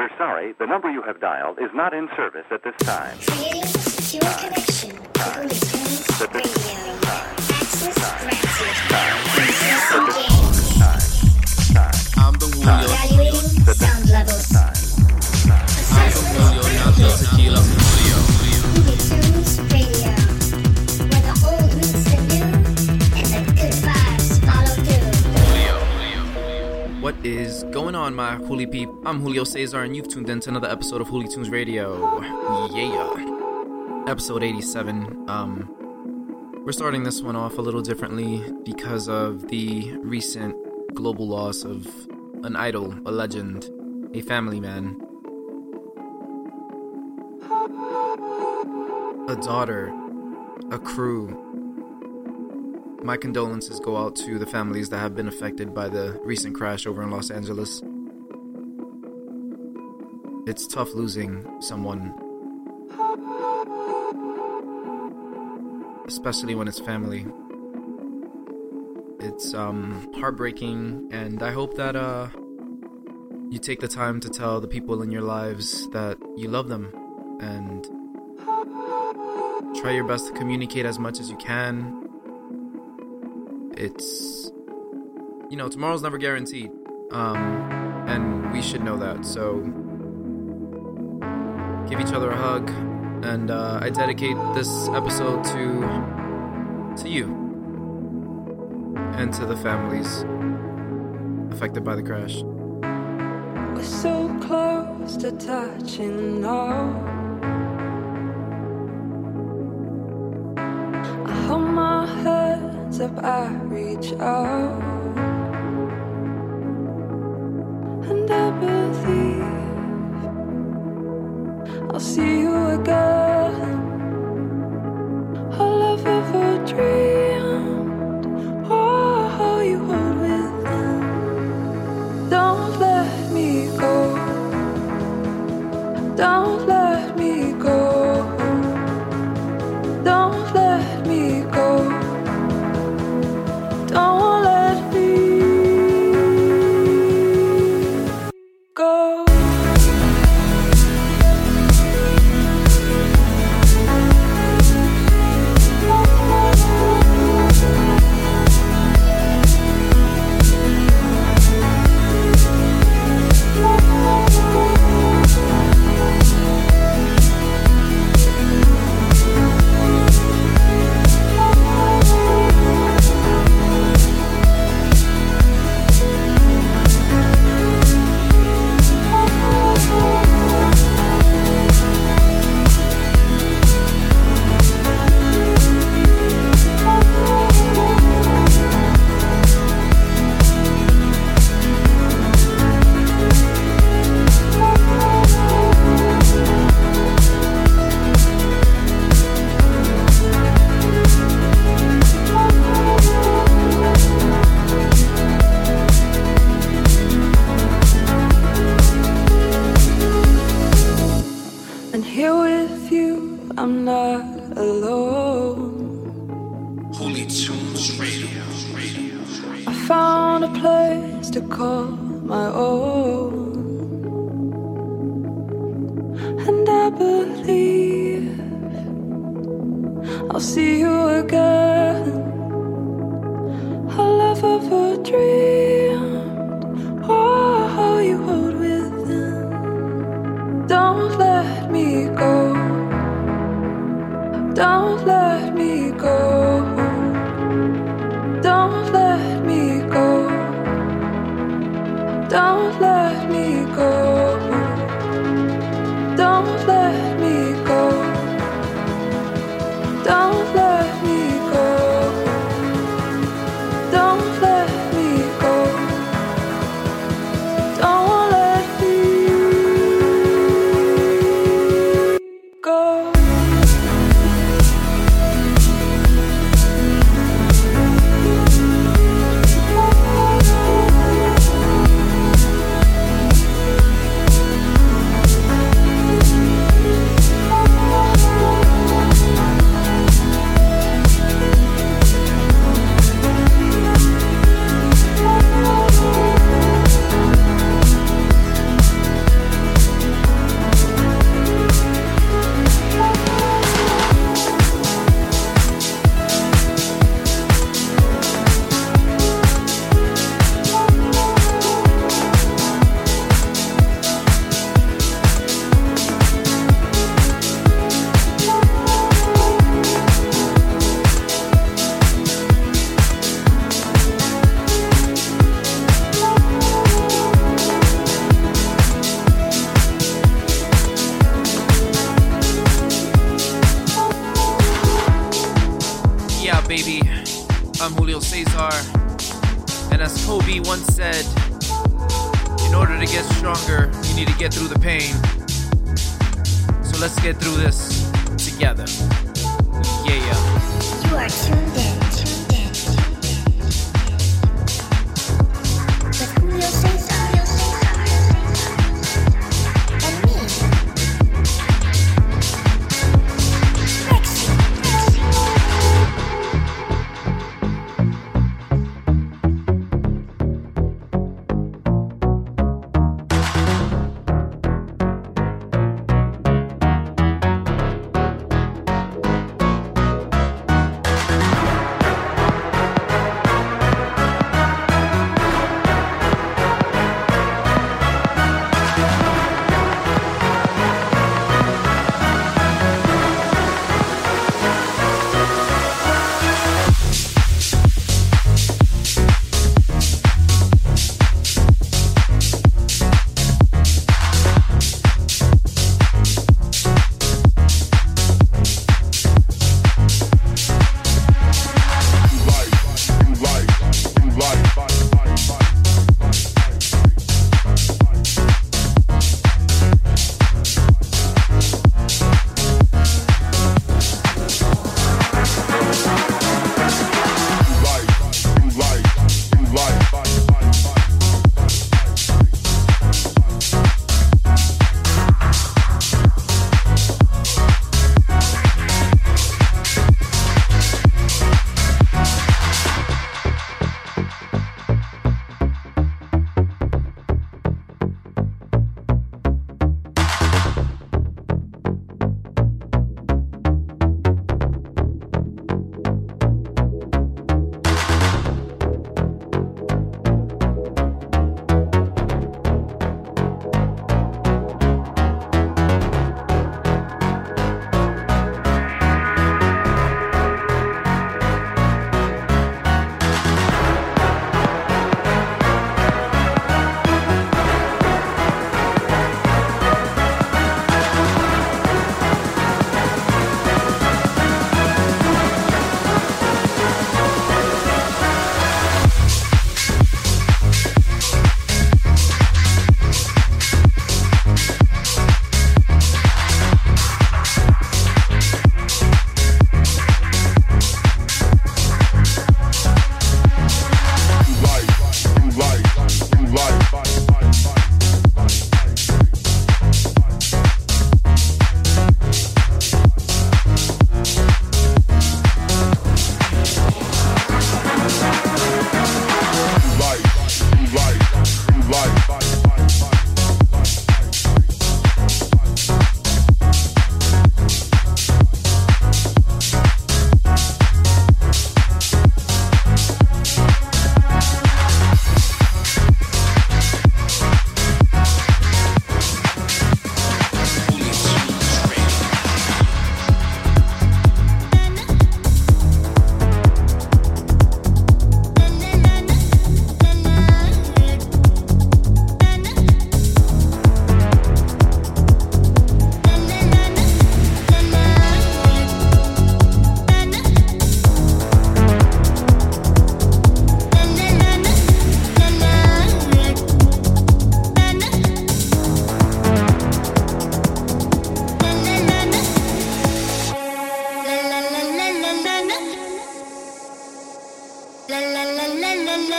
We're sorry, the number you have dialed is not in service at this time. Creating a secure connection to Hoolie Tunes Radio. Access granted. Access engaged. I'm the Julio. Evaluating sound levels. I'm the Julio, not the tequila. Is going on, my Hoolie peep? I'm Julio Cesar, and you've tuned in to another episode of Hoolie Tunes Radio. Yeah. Episode 87. Um, we're starting this one off a little differently because of the recent global loss of an idol, a legend, a family man, a daughter, a crew, my condolences go out to the families that have been affected by the recent crash over in Los Angeles. It's tough losing someone, especially when it's family. It's um heartbreaking and I hope that uh you take the time to tell the people in your lives that you love them and try your best to communicate as much as you can it's you know tomorrow's never guaranteed um and we should know that so give each other a hug and uh, i dedicate this episode to to you and to the families affected by the crash We're so close to touching now. Up, I reach out. And I believe I'll see you again. All I've ever dreamed. Oh, you hold within. Don't let me go. Don't your let's get through this together. Yeah. You are tuned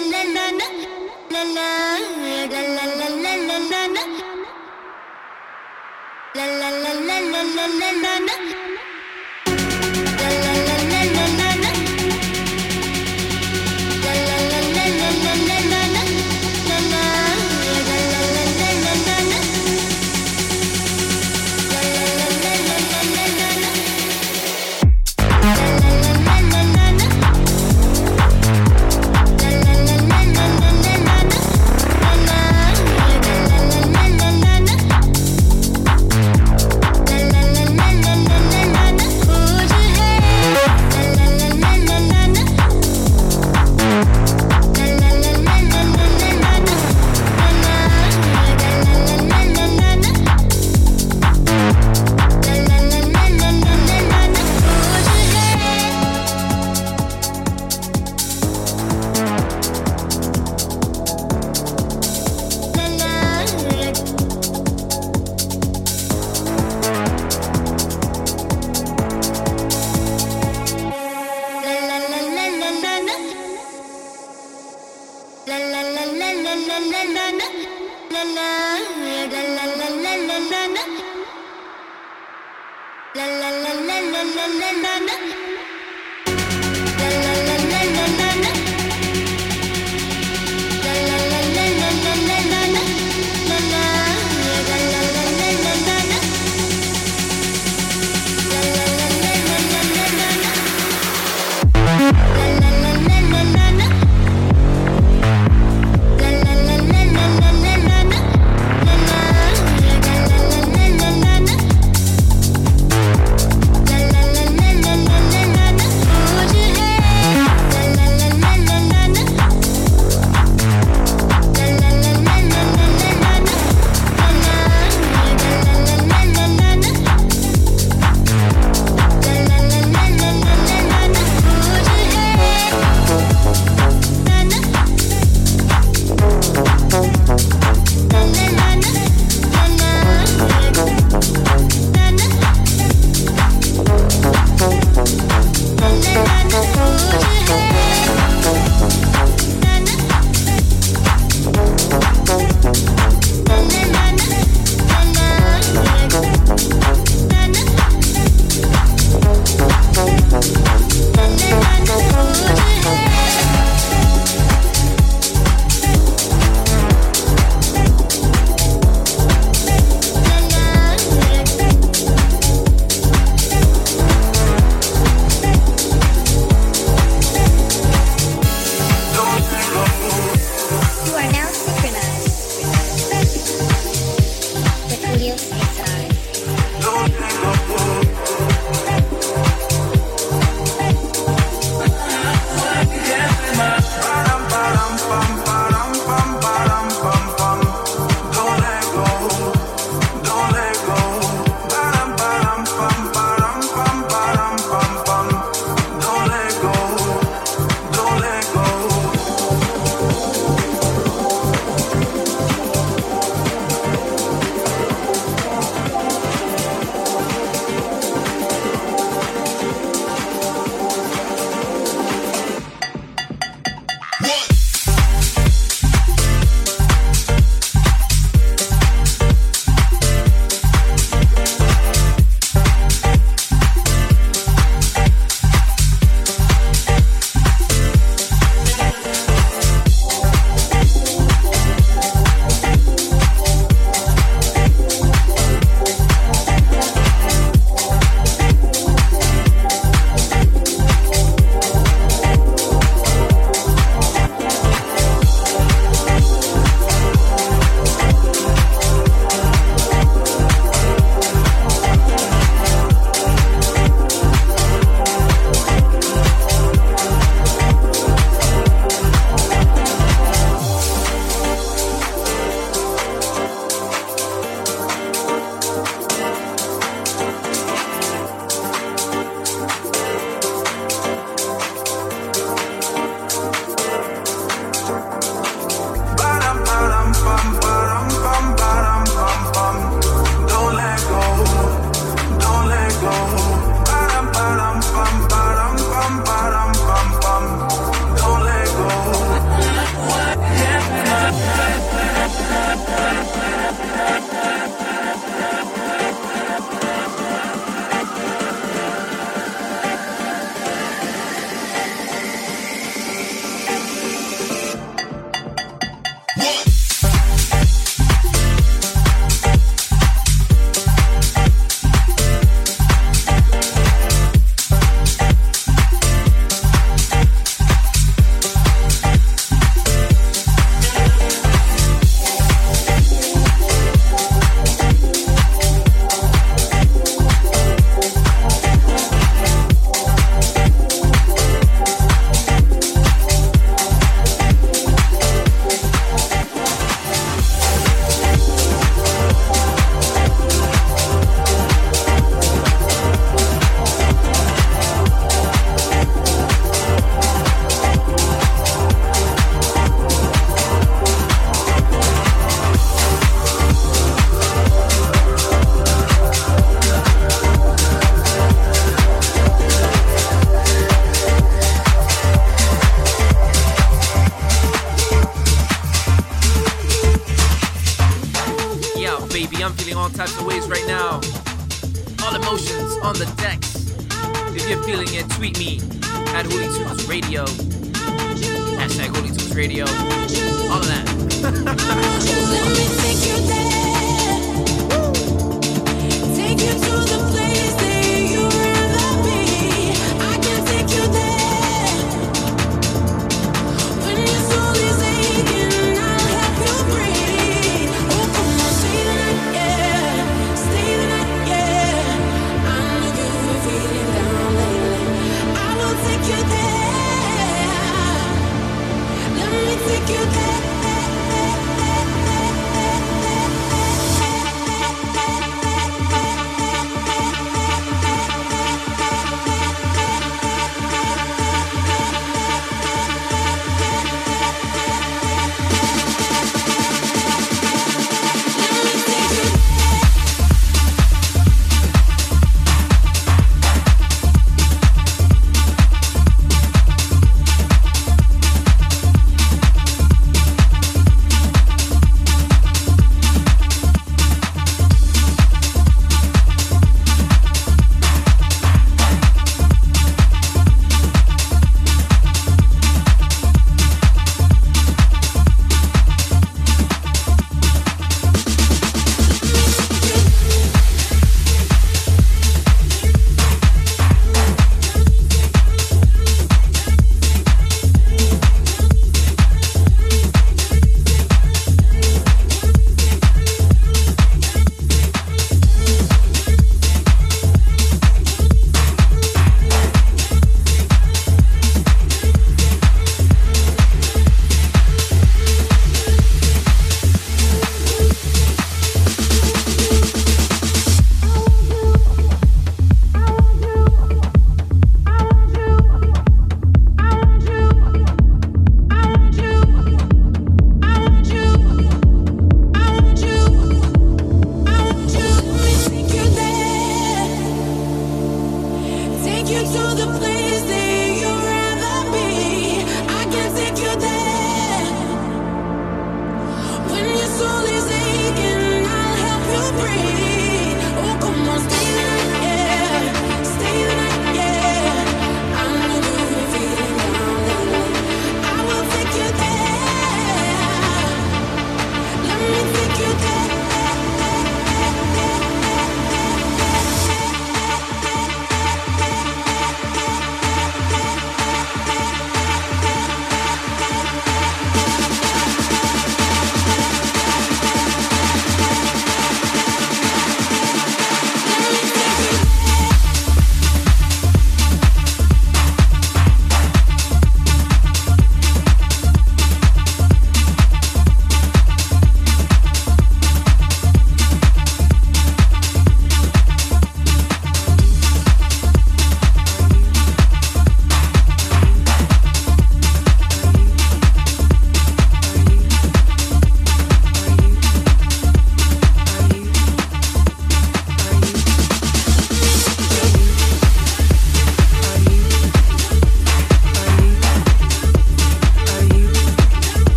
la la la la la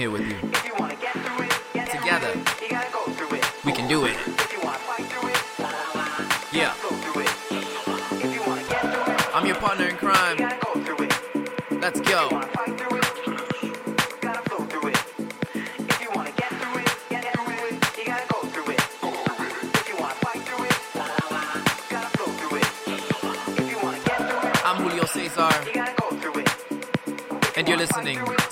here with you.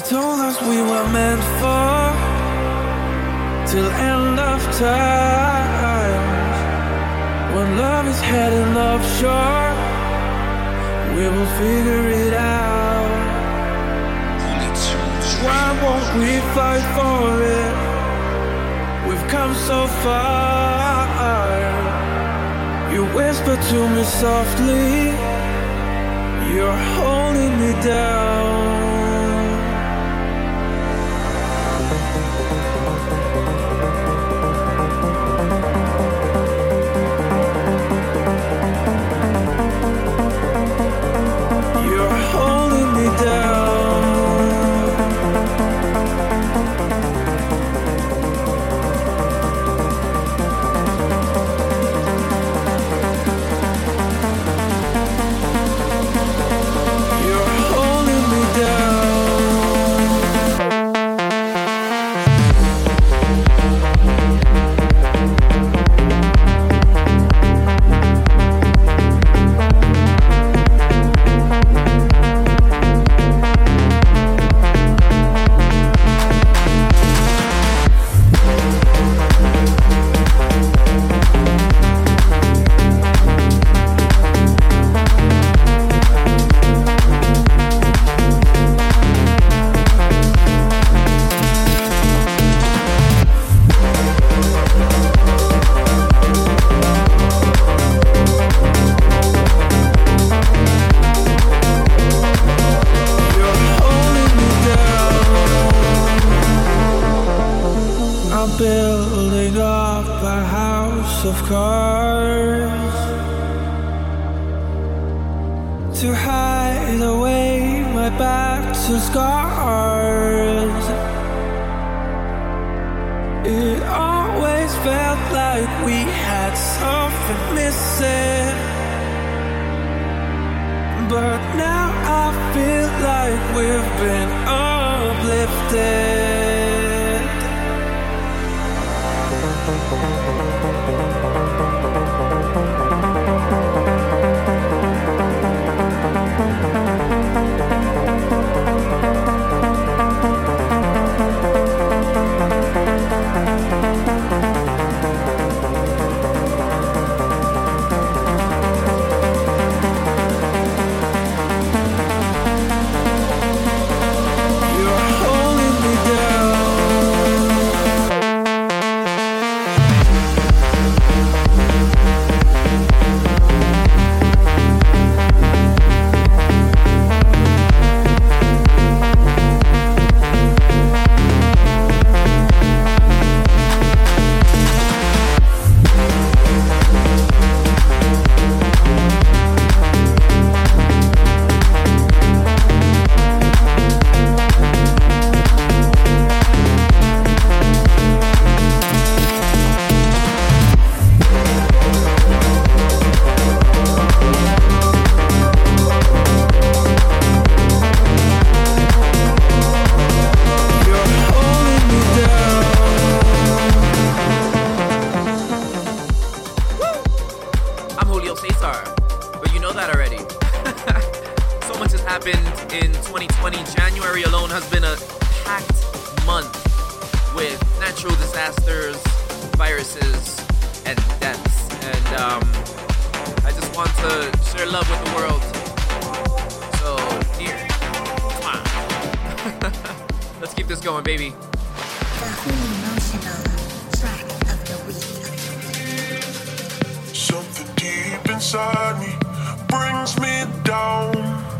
You told us we were meant for till end of time. When love is heading offshore, we will figure it out. Why won't we fight for it? We've come so far. You whisper to me softly, you're holding me down. Building up a house of cards to hide away my battle scars. It always felt like we had something missing. But now I feel like we've been uplifted. 2020. January alone has been a packed month with natural disasters, viruses, and deaths. And um, I just want to share love with the world. So here, Mwah. let's keep this going, baby. Something deep inside me brings me down.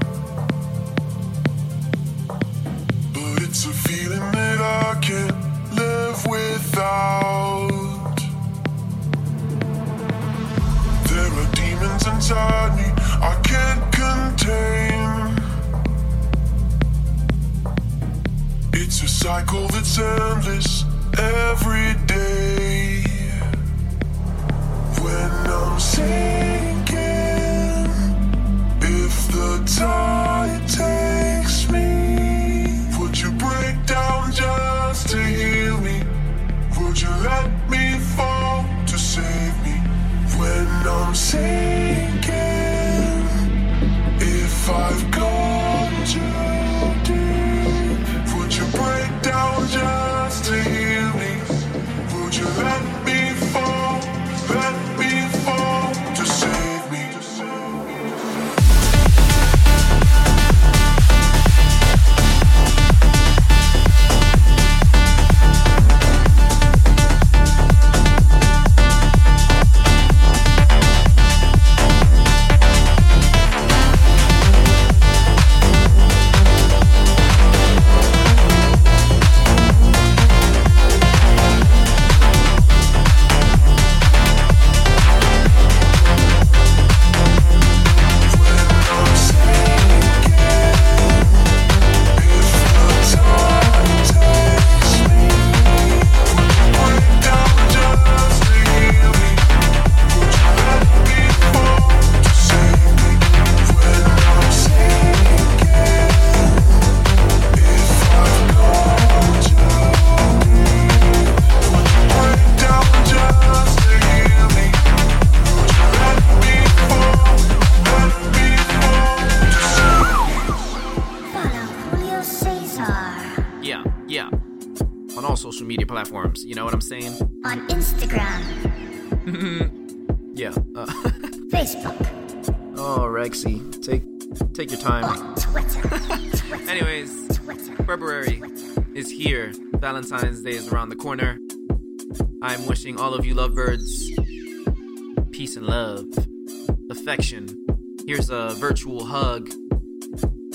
It's a feeling that I can't live without. There are demons inside me I can't contain. It's a cycle that's endless every day. When I'm sinking, if the tide corner. I'm wishing all of you lovebirds peace and love, affection. Here's a virtual hug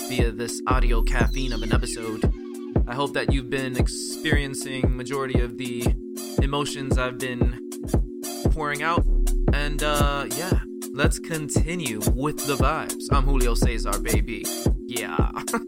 via this audio caffeine of an episode. I hope that you've been experiencing majority of the emotions I've been pouring out. And uh yeah, let's continue with the vibes. I'm Julio Cesar, baby. Yeah.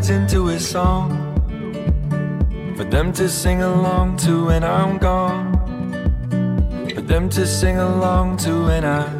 words into a song. For them to sing along to when I'm gone, for them to sing along to when I'm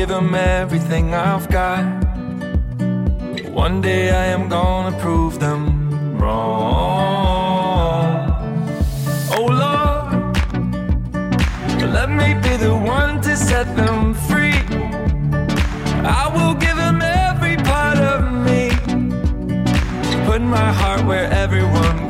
give them everything I've got. One day I am gonna prove them wrong. Oh Lord, let me be the one to set them free. I will give them every part of me, put my heart where everyone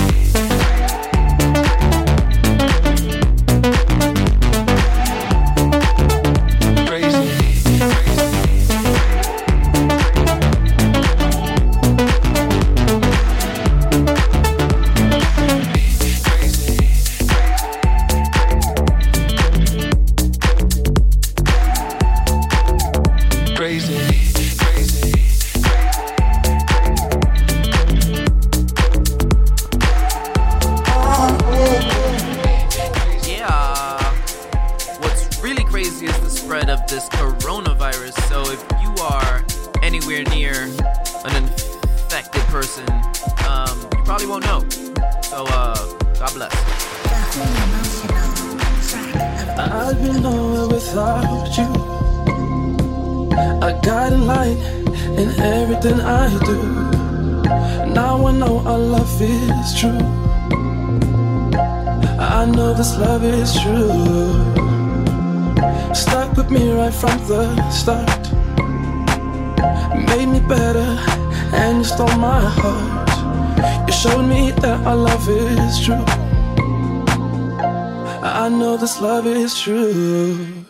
True.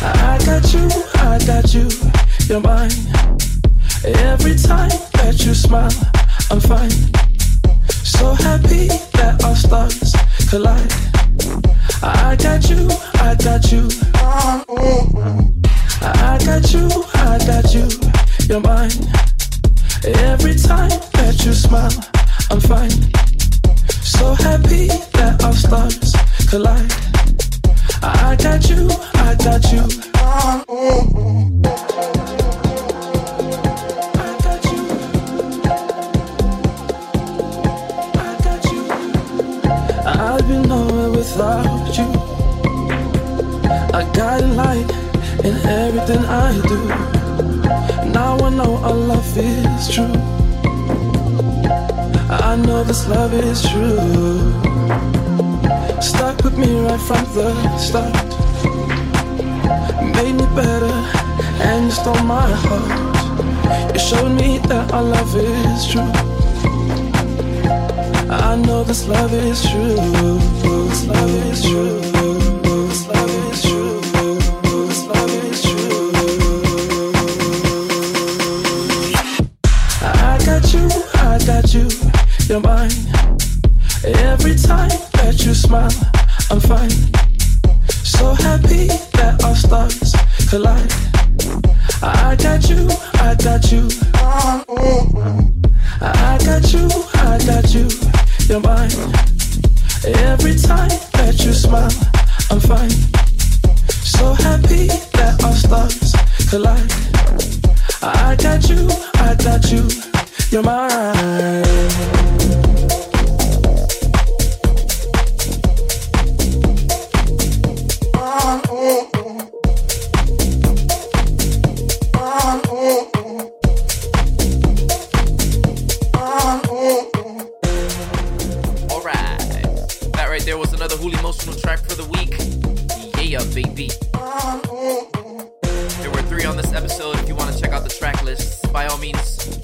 I got you, I got you, you're mine. Every time that you smile, I'm fine. So happy that our stars collide. I got you, I got you. I got you, I got you, you're mine. Every time that you smile, I'm fine. So happy that our stars collide. I got you, I got you. I got you. I got you. I'd be nowhere without you. A guiding light in everything I do. Now I know our love is true. I know this love is true. Stuck with me right from the start. Made me better and stole my heart. You showed me that our love is true. I know this love is true. This love is true. This love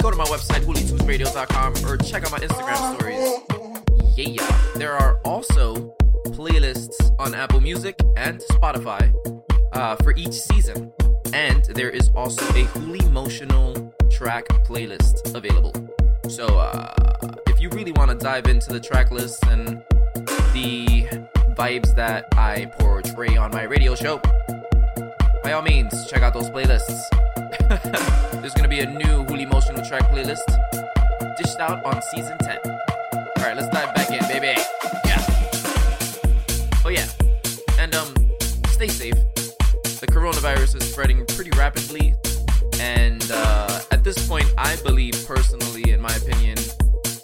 go to my website, hoolietunesradio.com, or check out my Instagram stories. Yeah. There are also playlists on Apple Music and Spotify uh, for each season. And there is also a Hoolie emotional track playlist available. So, uh, if you really want to dive into the track list and the vibes that I portray on my radio show, by all means, check out those playlists. There's gonna be a new Hoolie Emotional track playlist dished out on season 10. Alright, let's dive back in, baby. Um, stay safe. The coronavirus is spreading pretty rapidly. And, uh, at this point, I believe personally, in my opinion,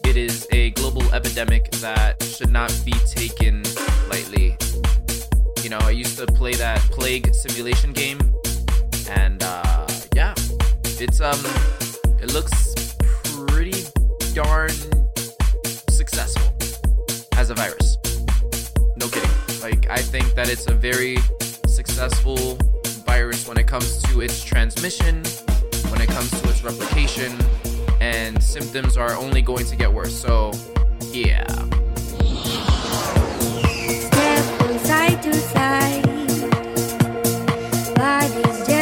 it is a global epidemic that should not be taken lightly. You know, I used to play that plague simulation game, and uh, yeah, it's um, it looks pretty darn successful as a virus. No kidding. Like, I think that it's a very successful virus when it comes to its transmission, when it comes to its replication, and symptoms are only going to get worse. So, yeah. Step from side to side. Gently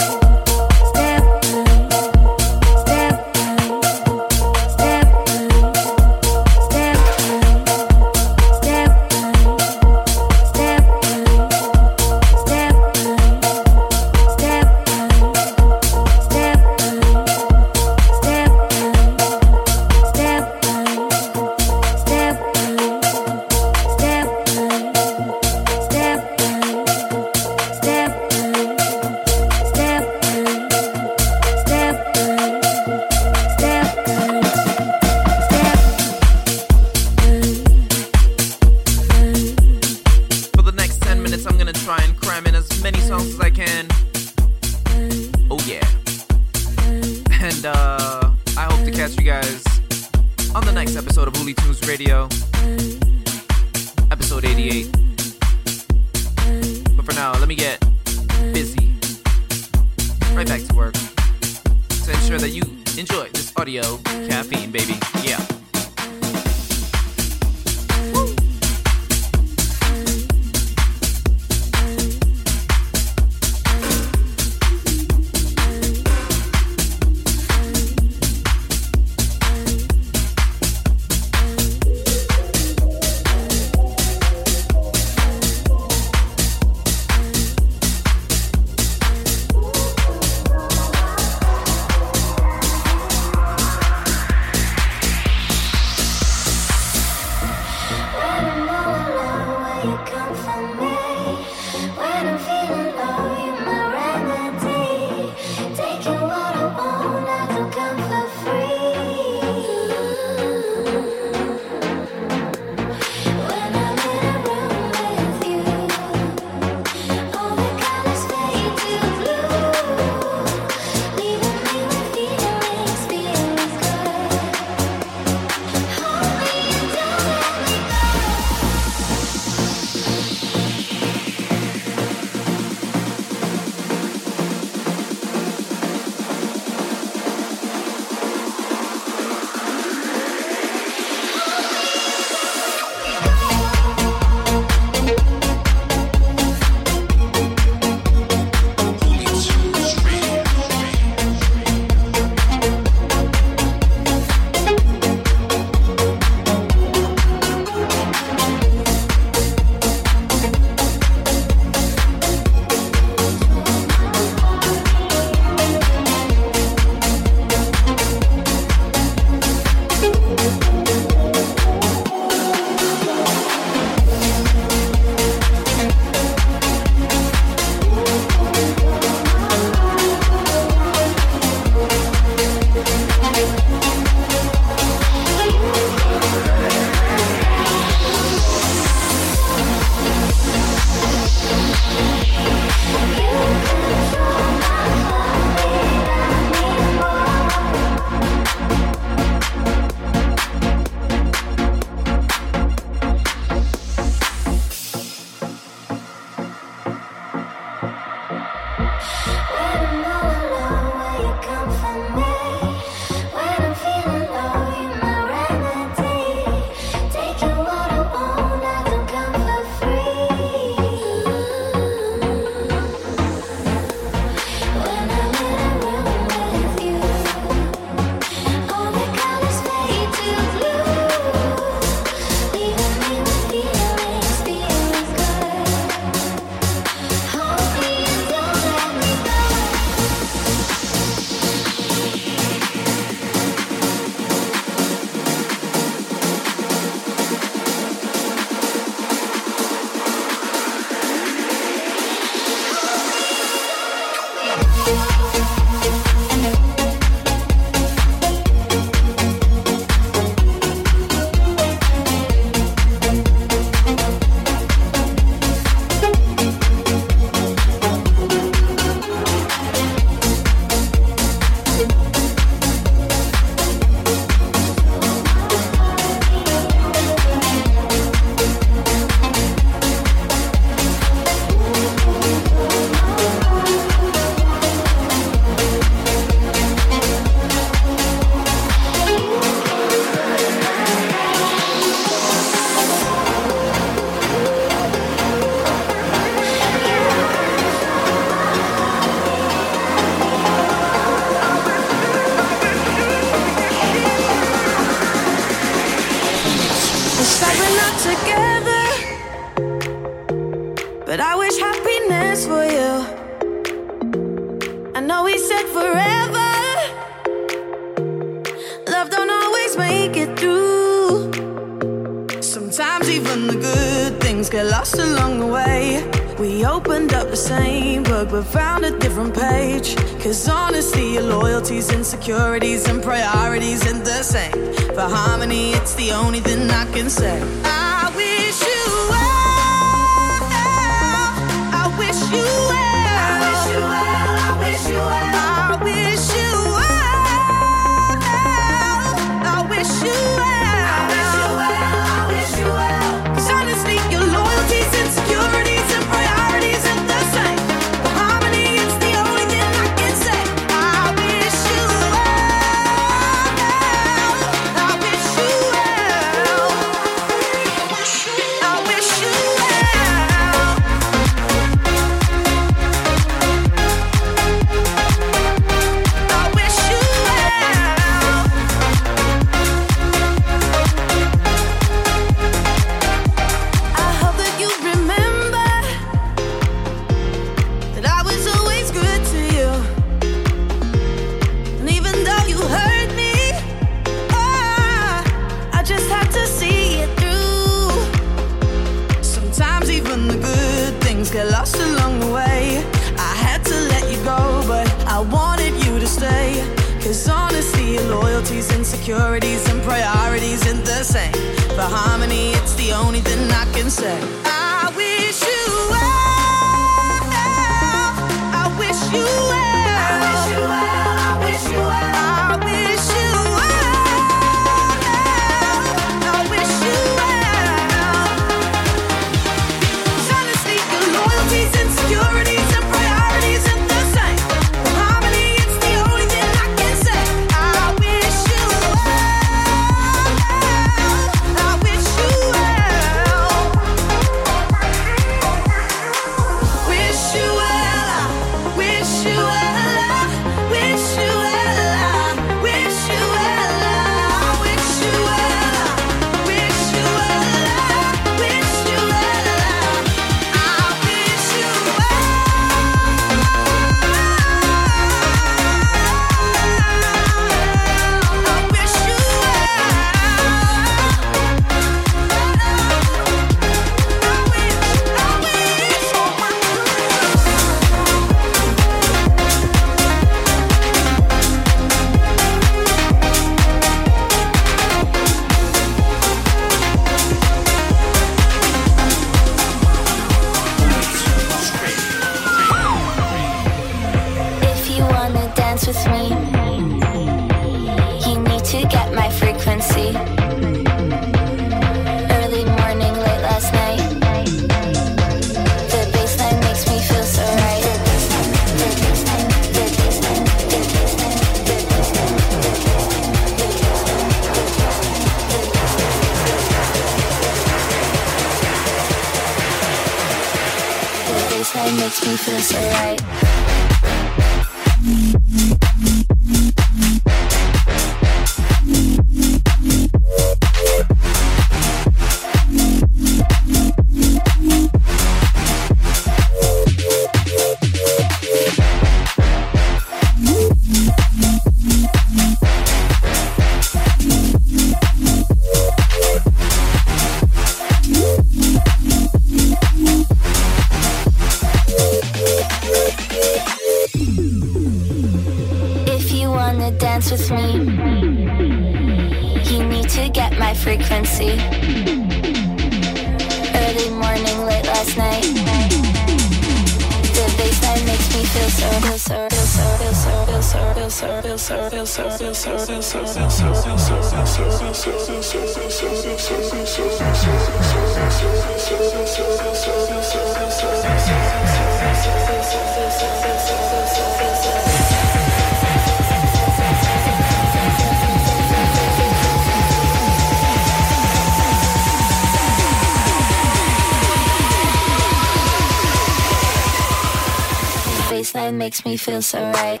Baseline makes me feel so right.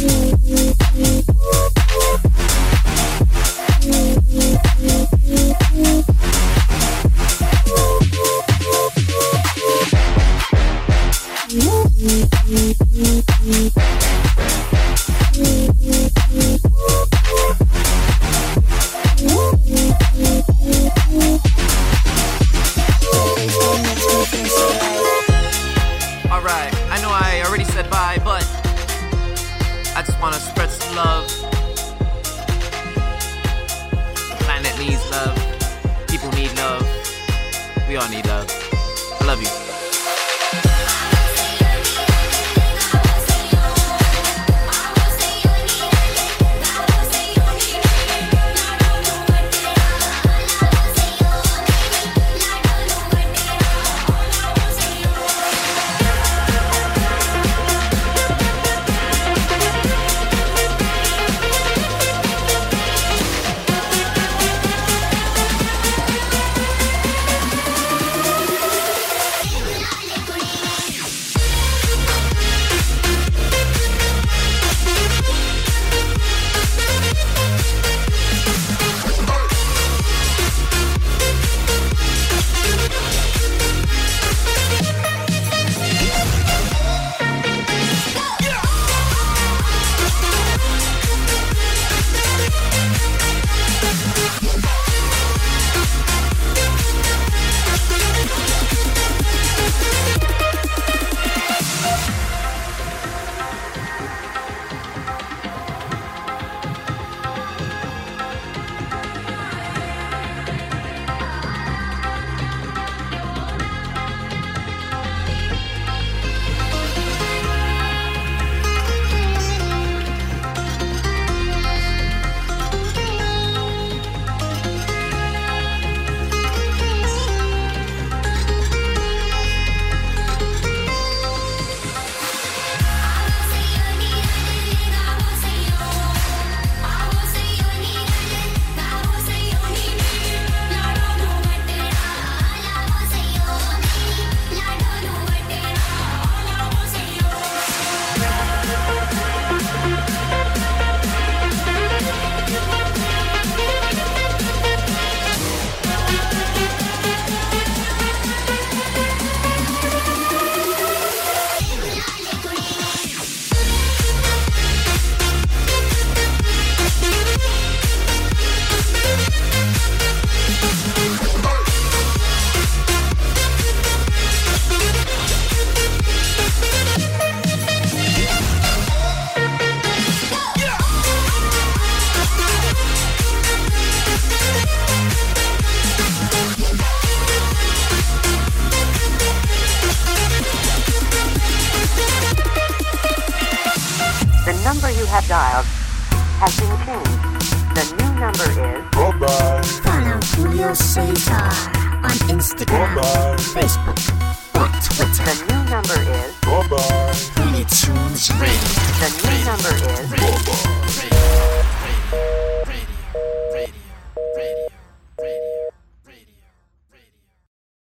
Alright,